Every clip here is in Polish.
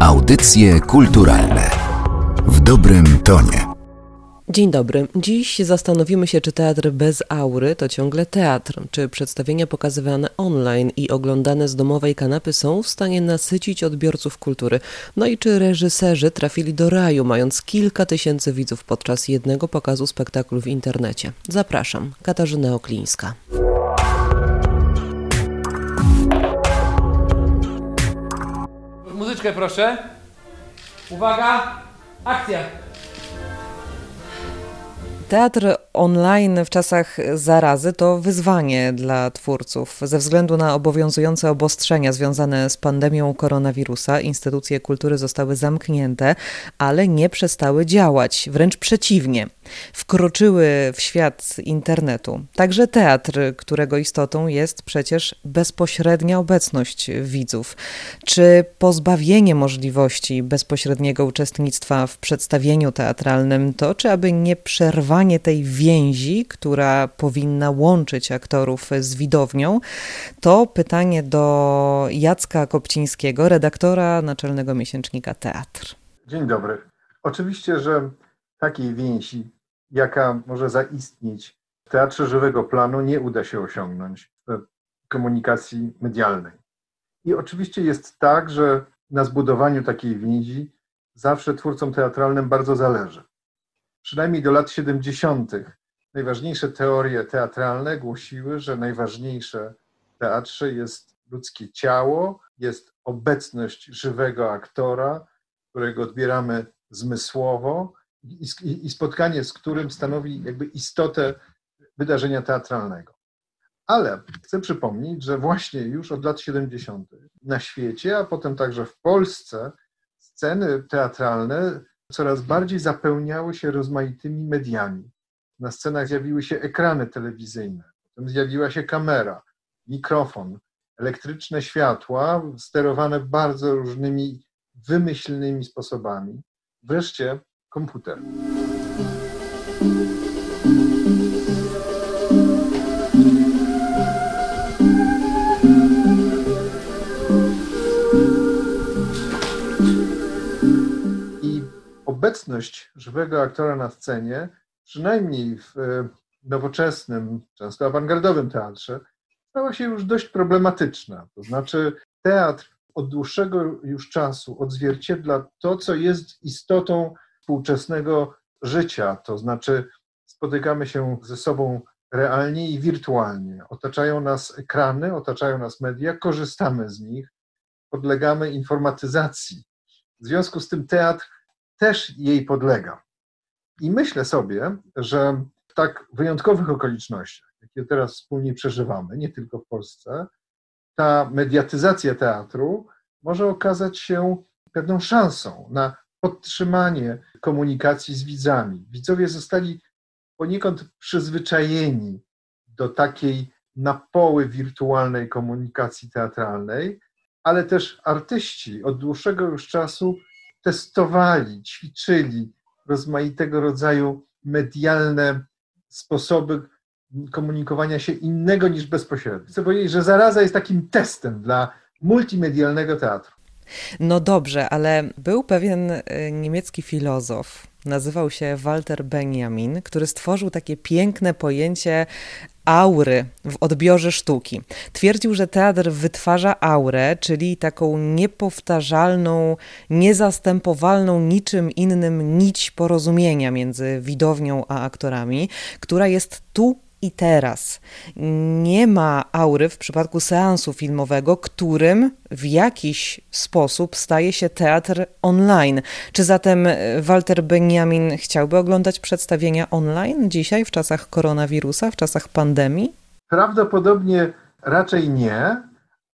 Audycje kulturalne w dobrym tonie. Dzień dobry. Dziś zastanowimy się, czy teatr bez aury to ciągle teatr, czy przedstawienia pokazywane online i oglądane z domowej kanapy są w stanie nasycić odbiorców kultury. No i czy reżyserzy trafili do raju, mając kilka tysięcy widzów podczas jednego pokazu spektaklu w internecie. Zapraszam, Katarzyna Oklińska. Muzyczkę proszę. Uwaga, akcja. Teatr online w czasach zarazy to wyzwanie dla twórców. Ze względu na obowiązujące obostrzenia związane z pandemią koronawirusa, instytucje kultury zostały zamknięte, ale nie przestały działać. Wręcz przeciwnie, wkroczyły w świat internetu. Także teatr, którego istotą jest przecież bezpośrednia obecność widzów. Czy pozbawienie możliwości bezpośredniego uczestnictwa w przedstawieniu teatralnym to, czy aby nie przerwanie tej więzi, która powinna łączyć aktorów z widownią, to pytanie do Jacka Kopcińskiego, redaktora naczelnego miesięcznika Teatr. Dzień dobry. Oczywiście, że takiej więzi, jaka może zaistnieć w teatrze żywego planu, nie uda się osiągnąć w komunikacji medialnej. I oczywiście jest tak, że na zbudowaniu takiej więzi zawsze twórcom teatralnym bardzo zależy. Przynajmniej do lat 70 najważniejsze teorie teatralne głosiły, że najważniejsze w teatrze jest ludzkie ciało, jest obecność żywego aktora, którego odbieramy zmysłowo i, spotkanie z którym stanowi jakby istotę wydarzenia teatralnego. Ale chcę przypomnieć, że właśnie już od lat 70. na świecie, a potem także w Polsce, sceny teatralne coraz bardziej zapełniały się rozmaitymi mediami. Na scenach zjawiły się ekrany telewizyjne, potem zjawiła się kamera, mikrofon, elektryczne światła sterowane bardzo różnymi wymyślnymi sposobami. Wreszcie komputer. I obecność żywego aktora na scenie przynajmniej w e, nowoczesnym, często awangardowym teatrze, stała się już dość problematyczna. To znaczy, teatr od dłuższego już czasu odzwierciedla to, co jest istotą współczesnego życia. To znaczy, spotykamy się ze sobą realnie i wirtualnie. Otaczają nas ekrany, otaczają nas media, korzystamy z nich, podlegamy informatyzacji. W związku z tym teatr też jej podlega. I myślę sobie, że w tak wyjątkowych okolicznościach, jakie teraz wspólnie przeżywamy, nie tylko w Polsce, ta mediatyzacja teatru może okazać się pewną szansą na podtrzymanie komunikacji z widzami. Widzowie zostali poniekąd przyzwyczajeni do takiej na poły wirtualnej komunikacji teatralnej, ale też artyści od dłuższego już czasu testowali, ćwiczyli rozmaitego rodzaju medialne sposoby komunikowania się innego niż bezpośrednio. Chcę powiedzieć, że zaraza jest takim testem dla multimedialnego teatru. No dobrze, ale był pewien y, niemiecki filozof, nazywał się Walter Benjamin, który stworzył takie piękne pojęcie aury w odbiorze sztuki. Twierdził, że teatr wytwarza aurę, czyli taką niepowtarzalną, niezastępowalną niczym innym nić porozumienia między widownią a aktorami, która jest tu i teraz. Nie ma aury w przypadku seansu filmowego, którym w jakiś sposób staje się teatr online. Czy zatem e, Walter Benjamin chciałby oglądać przedstawienia online dzisiaj w czasach koronawirusa, w czasach pandemii? Prawdopodobnie raczej nie,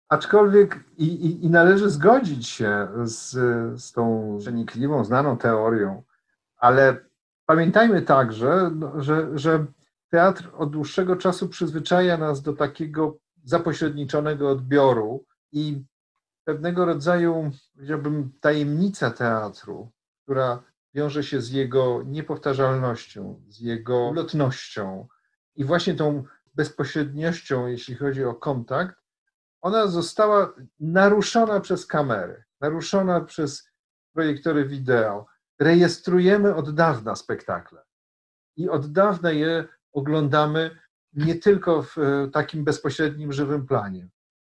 aczkolwiek i, i, i należy zgodzić się z, z tą przenikliwą, znaną teorią, ale pamiętajmy także, no, że, że teatr od dłuższego czasu przyzwyczaja nas do takiego zapośredniczonego odbioru i pewnego rodzaju, powiedziałbym, tajemnica teatru, która wiąże się z jego niepowtarzalnością, z jego ulotnością i właśnie tą bezpośredniością, jeśli chodzi o kontakt, ona została naruszona przez kamery, naruszona przez projektory wideo. Rejestrujemy od dawna spektakle i od dawna je oglądamy nie tylko w e, takim bezpośrednim, żywym planie.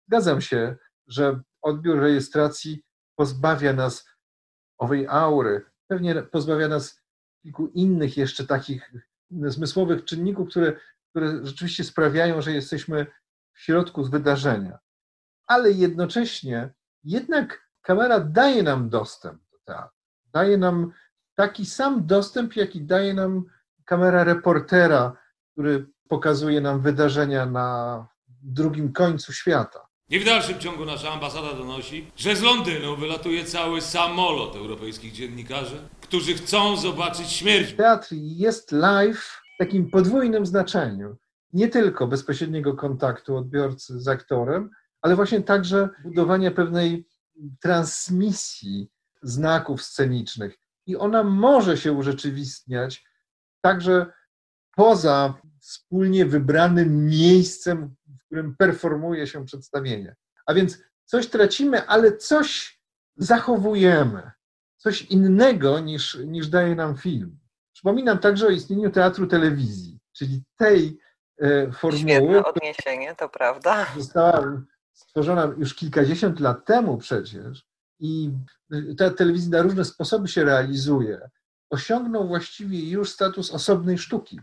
Zgadzam się, że odbiór rejestracji pozbawia nas owej aury, pewnie pozbawia nas kilku innych jeszcze takich zmysłowych czynników, które, które rzeczywiście sprawiają, że jesteśmy w środku wydarzenia. Ale jednocześnie jednak kamera daje nam dostęp do teatru. Daje nam taki sam dostęp, jaki daje nam kamera reportera, który pokazuje nam wydarzenia na drugim końcu świata. I w dalszym ciągu nasza ambasada donosi, że z Londynu wylatuje cały samolot europejskich dziennikarzy, którzy chcą zobaczyć śmierć. Teatr jest live w takim podwójnym znaczeniu. Nie tylko bezpośredniego kontaktu odbiorcy z aktorem, ale właśnie także budowania pewnej transmisji znaków scenicznych. I ona może się urzeczywistniać także poza wspólnie wybranym miejscem, w którym performuje się przedstawienie. A więc coś tracimy, ale coś zachowujemy, coś innego niż, niż daje nam film. Przypominam także o istnieniu teatru telewizji, czyli tej e, formuły. Świetne odniesienie, to prawda. Została stworzona już kilkadziesiąt lat temu przecież i ta telewizja na różne sposoby się realizuje. Osiągnął właściwie już status osobnej sztuki,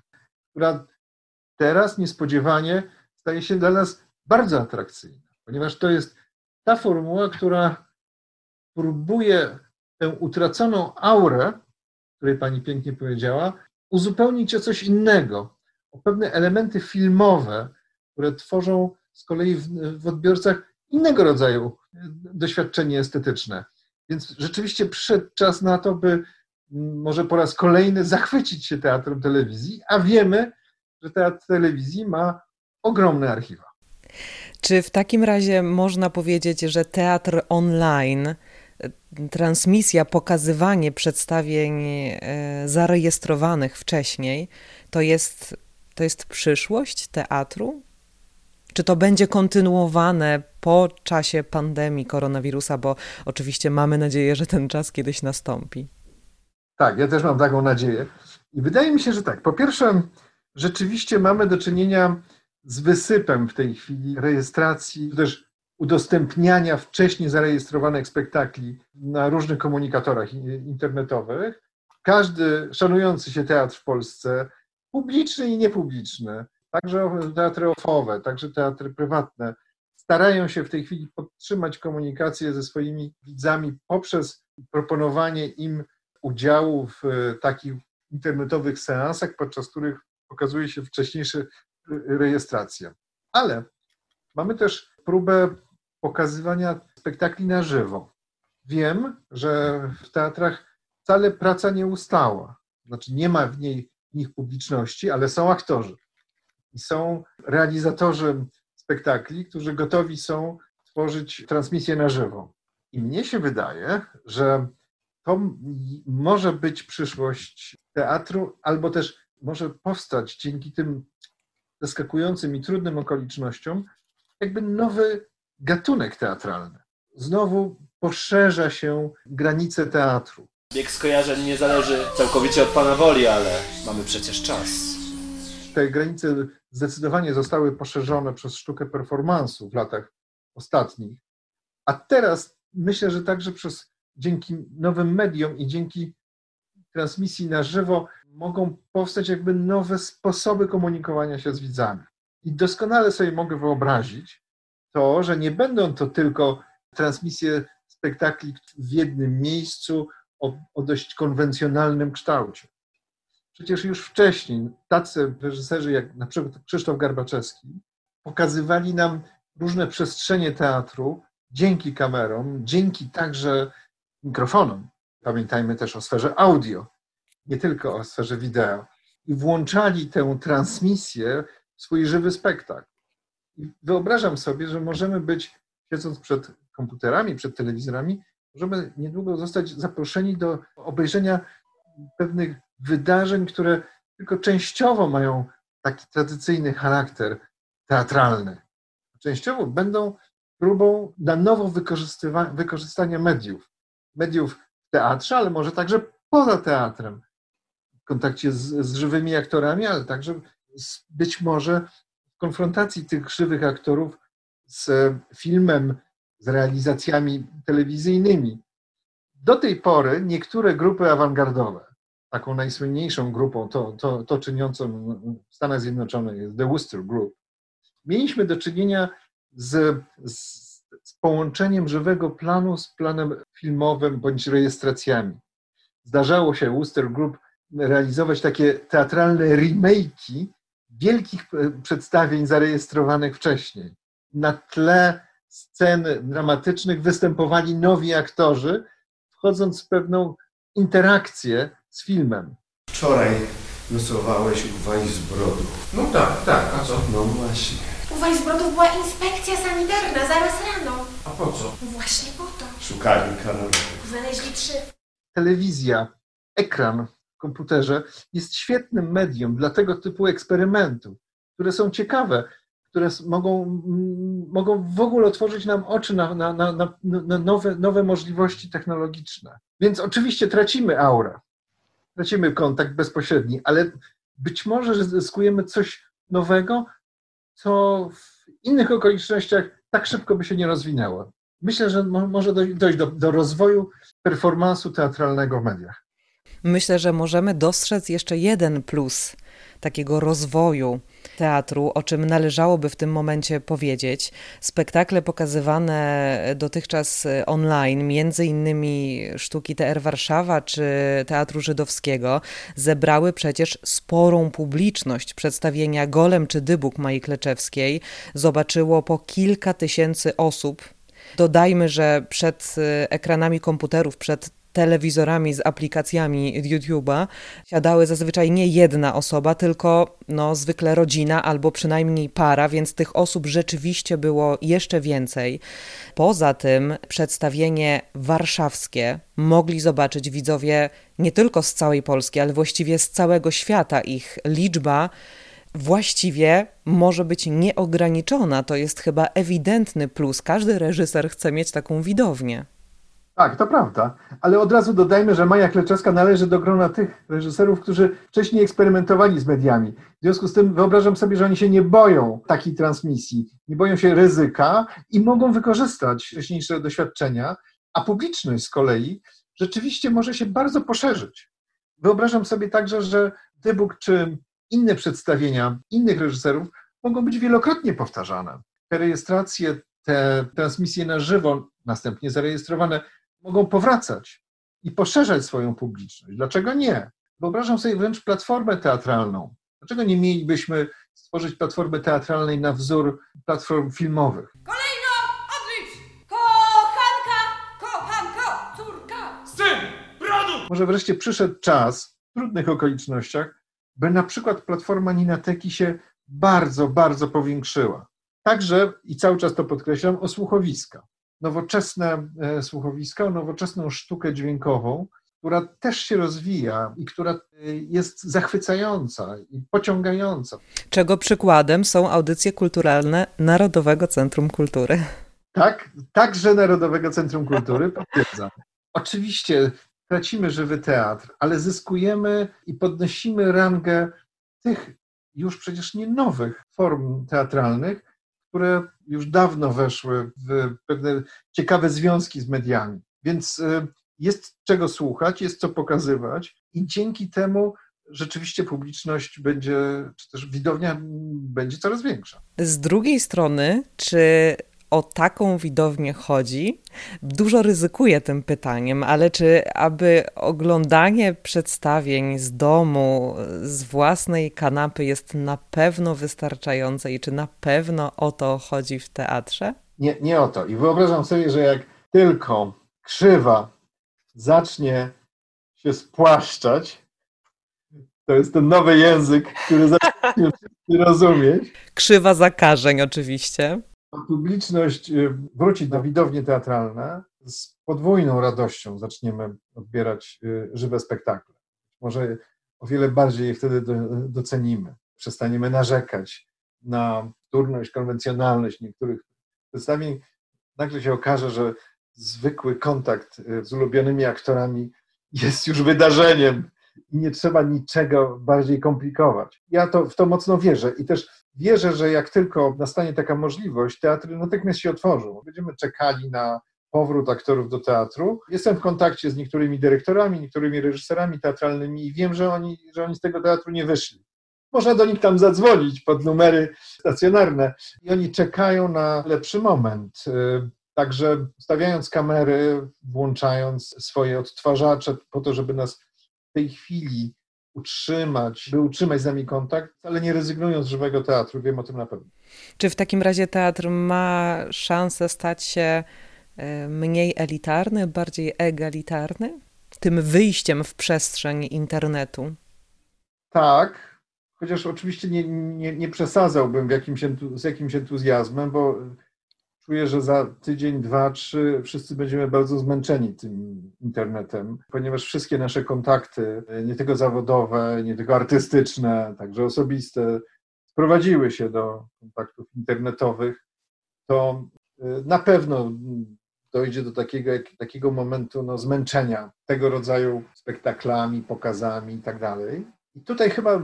która teraz niespodziewanie staje się dla nas bardzo atrakcyjna, ponieważ to jest ta formuła, która próbuje tę utraconą aurę, której pani pięknie powiedziała, uzupełnić o coś innego, o pewne elementy filmowe, które tworzą z kolei w, w odbiorcach innego rodzaju doświadczenie estetyczne. Więc rzeczywiście przyszedł czas na to, by może po raz kolejny zachwycić się teatrem telewizji, a wiemy, że teatr telewizji ma ogromne archiwa. Czy w takim razie można powiedzieć, że teatr online, transmisja, pokazywanie przedstawień e, zarejestrowanych wcześniej, to jest, to jest przyszłość teatru? Czy to będzie kontynuowane po czasie pandemii koronawirusa, bo oczywiście mamy nadzieję, że ten czas kiedyś nastąpi? Tak, ja też mam taką nadzieję. I wydaje mi się, że tak. Po pierwsze, rzeczywiście mamy do czynienia z wysypem w tej chwili rejestracji, też udostępniania wcześniej zarejestrowanych spektakli na różnych komunikatorach internetowych. Każdy szanujący się teatr w Polsce, publiczny i niepubliczny, także teatry ofowe, także teatry prywatne, starają się w tej chwili podtrzymać komunikację ze swoimi widzami poprzez proponowanie im udziału w takich internetowych seansach, podczas których okazuje się wcześniejsze rejestracje. Ale mamy też próbę pokazywania spektakli na żywo. Wiem, że w teatrach wcale praca nie ustała. Znaczy nie ma w niej w nich publiczności, ale są aktorzy. I są realizatorzy spektakli, którzy gotowi są tworzyć transmisję na żywo. I mnie się wydaje, że to może być przyszłość teatru, albo też może powstać dzięki tym zaskakującym i trudnym okolicznościom jakby nowy gatunek teatralny. Znowu poszerza się granice teatru. Bieg skojarzeń nie zależy całkowicie od Pana woli, ale mamy przecież czas. Te granice zdecydowanie zostały poszerzone przez sztukę performansu w latach ostatnich. A teraz myślę, że także przez, dzięki nowym mediom i dzięki transmisji na żywo mogą powstać jakby nowe sposoby komunikowania się z widzami. I doskonale sobie mogę wyobrazić to, że nie będą to tylko transmisje spektakli w jednym miejscu o, o dość konwencjonalnym kształcie. Przecież już wcześniej tacy reżyserzy jak na przykład Krzysztof Garbaczewski pokazywali nam różne przestrzenie teatru dzięki kamerom, dzięki także mikrofonom. Pamiętajmy też o sferze audio nie tylko o sferze wideo, i włączali tę transmisję w swój żywy spektakl. I wyobrażam sobie, że możemy być, siedząc przed komputerami, przed telewizorami, możemy niedługo zostać zaproszeni do obejrzenia pewnych wydarzeń, które tylko częściowo mają taki tradycyjny charakter teatralny. Częściowo będą próbą na nowo wykorzystania mediów. Mediów w teatrze, ale może także poza teatrem, w kontakcie z, z żywymi aktorami, ale także z, być może w konfrontacji tych żywych aktorów z filmem, z realizacjami telewizyjnymi. Do tej pory niektóre grupy awangardowe, taką najsłynniejszą grupą, to, to, to czyniącą w Stanach Zjednoczonych jest The Wooster Group, mieliśmy do czynienia z, z, z połączeniem żywego planu z planem filmowym bądź rejestracjami. Zdarzało się Wooster Group realizować takie teatralne remake'i wielkich przedstawień zarejestrowanych wcześniej. Na tle scen dramatycznych występowali nowi aktorzy, wchodząc w pewną interakcję z filmem. Wczoraj losowałeś u Weissbrodu. No tak, tak, a co? No właśnie. U Weissbrodów była inspekcja sanitarna zaraz rano. A po co? Właśnie po to. Szukali Karolowy. Znaleźli trzy. Telewizja, ekran w komputerze jest świetnym medium dla tego typu eksperymentów, które są ciekawe, które mogą, mogą w ogóle otworzyć nam oczy na, na, na, na nowe, nowe możliwości technologiczne. Więc oczywiście tracimy aurę, tracimy kontakt bezpośredni, ale być może zyskujemy coś nowego, co w innych okolicznościach tak szybko by się nie rozwinęło. Myślę, że może dojść do, do rozwoju performansu teatralnego w mediach. Myślę, że możemy dostrzec jeszcze jeden plus takiego rozwoju teatru, o czym należałoby w tym momencie powiedzieć. Spektakle pokazywane dotychczas online, między innymi sztuki TR Warszawa czy Teatru Żydowskiego, zebrały przecież sporą publiczność. Przedstawienia Golem czy Dybuk Mai Kleczewskiej zobaczyło po kilka tysięcy osób Dodajmy, że przed ekranami komputerów, przed telewizorami z aplikacjami YouTube'a siadały zazwyczaj nie jedna osoba, tylko no, zwykle rodzina albo przynajmniej para, więc tych osób rzeczywiście było jeszcze więcej. Poza tym przedstawienie warszawskie mogli zobaczyć widzowie nie tylko z całej Polski, ale właściwie z całego świata. Ich liczba właściwie może być nieograniczona. To jest chyba ewidentny plus. Każdy reżyser chce mieć taką widownię. Tak, to prawda, ale od razu dodajmy, że Maja Kleczewska należy do grona tych reżyserów, którzy wcześniej eksperymentowali z mediami. W związku z tym wyobrażam sobie, że oni się nie boją takiej transmisji, nie boją się ryzyka i mogą wykorzystać wcześniejsze doświadczenia, a publiczność z kolei rzeczywiście może się bardzo poszerzyć. Wyobrażam sobie także, że Dybuk czy inne przedstawienia innych reżyserów mogą być wielokrotnie powtarzane. Te rejestracje, te transmisje na żywo, następnie zarejestrowane, mogą powracać i poszerzać swoją publiczność. Dlaczego nie? Wyobrażam sobie wręcz platformę teatralną. Dlaczego nie mielibyśmy stworzyć platformy teatralnej na wzór platform filmowych? Kolejno odlicz! Kochanka, kochanko, córka. Syn! Brodu! Może wreszcie przyszedł czas w trudnych okolicznościach, by na przykład platforma Ninateki się bardzo, bardzo powiększyła. Także, i cały czas to podkreślam, o słuchowiska nowoczesne e, słuchowiska, nowoczesną sztukę dźwiękową, która też się rozwija i która e, jest zachwycająca i pociągająca. Czego przykładem są audycje kulturalne Narodowego Centrum Kultury. Tak, także Narodowego Centrum Kultury, potwierdzam. Oczywiście tracimy żywy teatr, ale zyskujemy i podnosimy rangę tych już przecież nie nowych form teatralnych, które już dawno weszły w pewne ciekawe związki z mediami. Więc y, jest czego słuchać, jest co pokazywać i dzięki temu rzeczywiście publiczność będzie, czy też widownia będzie coraz większa. Z drugiej strony, czy o taką widownię chodzi. Dużo ryzykuję tym pytaniem, ale czy aby oglądanie przedstawień z domu, z własnej kanapy jest na pewno wystarczające i czy na pewno o to chodzi w teatrze? Nie, nie o to. I wyobrażam sobie, że jak tylko krzywa zacznie się spłaszczać, to jest ten nowy język, który zacznie rozumieć. Krzywa zakażeń oczywiście publiczność y, wróci do widowni teatralne, z podwójną radością zaczniemy odbierać y, żywe spektakle. Może o wiele bardziej je wtedy docenimy. Przestaniemy narzekać na wtórność, konwencjonalność niektórych przedstawień. Nagle się okaże, że zwykły kontakt y, z ulubionymi aktorami jest już wydarzeniem i nie trzeba niczego bardziej komplikować. Ja to, w to mocno wierzę i też wierzę, że jak tylko nastanie taka możliwość, teatry natychmiast się otworzą. Będziemy czekali na powrót aktorów do teatru. Jestem w kontakcie z niektórymi dyrektorami, niektórymi reżyserami teatralnymi i wiem, że oni, że oni z tego teatru nie wyszli. Można do nich tam zadzwonić pod numery stacjonarne i oni czekają na lepszy moment. Y, także stawiając kamery, włączając swoje odtwarzacze po to, żeby nas w tej chwili utrzymać, by utrzymać z nami kontakt, ale nie rezygnując z żywego teatru, wiem o tym na pewno. Czy w takim razie teatr ma szansę stać się y, mniej elitarny, bardziej egalitarny? Tym wyjściem w przestrzeń internetu? Tak, chociaż oczywiście nie, nie, nie przesadzałbym w jakimś, z jakimś entuzjazmem, bo czuję, że za tydzień, dwa, trzy wszyscy będziemy bardzo zmęczeni tym internetem, ponieważ wszystkie nasze kontakty, nie tylko zawodowe, nie tylko artystyczne, także osobiste, sprowadziły się do kontaktów internetowych, to y, na pewno dojdzie do takiego, takiego momentu no, zmęczenia tego rodzaju spektaklami, pokazami i tak. I tutaj chyba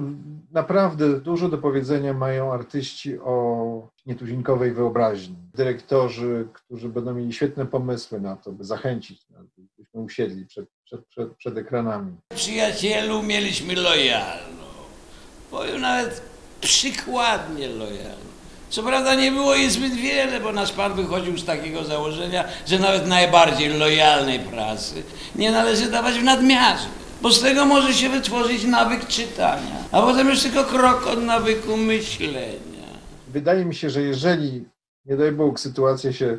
naprawdę dużo do powiedzenia mają artyści o nietuzinkowej wyobraźni. Dyrektorzy, którzy będą mieli świetne pomysły na to, by zachęcić, byśmy usiedli przed, przed, przed, przed ekranami. Przyjacielu mieliśmy lojalną. Powiem nawet przykładnie lojalną. Co prawda nie było jej zbyt wiele, bo nasz pan wychodził z takiego założenia, że nawet najbardziej lojalnej pracy nie należy dawać w nadmiarze bo z tego może się wytworzyć nawyk czytania, a potem już tylko krok od nawyku myślenia. Wydaje mi się, że jeżeli, nie daj Bóg, sytuacja się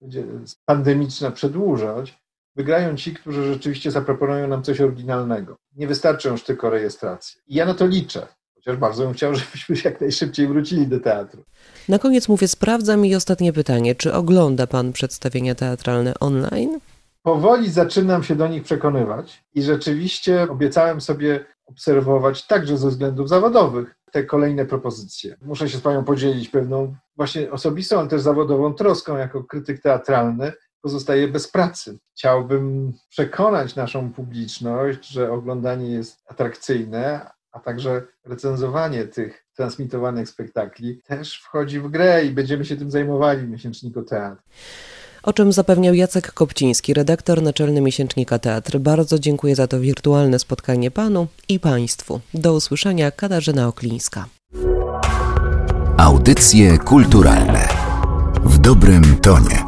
będzie pandemiczna przedłużać, wygrają ci, którzy rzeczywiście zaproponują nam coś oryginalnego. Nie wystarczą już tylko rejestracje. I ja na to liczę. Chociaż bardzo bym chciał, żebyśmy jak najszybciej wrócili do teatru. Na koniec mówię, sprawdzam i ostatnie pytanie. Czy ogląda Pan przedstawienia teatralne online? Powoli zaczynam się do nich przekonywać i rzeczywiście obiecałem sobie obserwować także ze względów zawodowych te kolejne propozycje. Muszę się z Panią podzielić pewną właśnie osobistą, ale też zawodową troską jako krytyk teatralny. Pozostaję bez pracy. Chciałbym przekonać naszą publiczność, że oglądanie jest atrakcyjne, a także recenzowanie tych transmitowanych spektakli też wchodzi w grę i będziemy się tym zajmowali w miesięczniku teatr o czym zapewniał Jacek Kopciński, redaktor naczelny miesięcznika Teatr. Bardzo dziękuję za to wirtualne spotkanie panu i państwu. Do usłyszenia, Katarzyna Oklińska. Audycje kulturalne w dobrym tonie.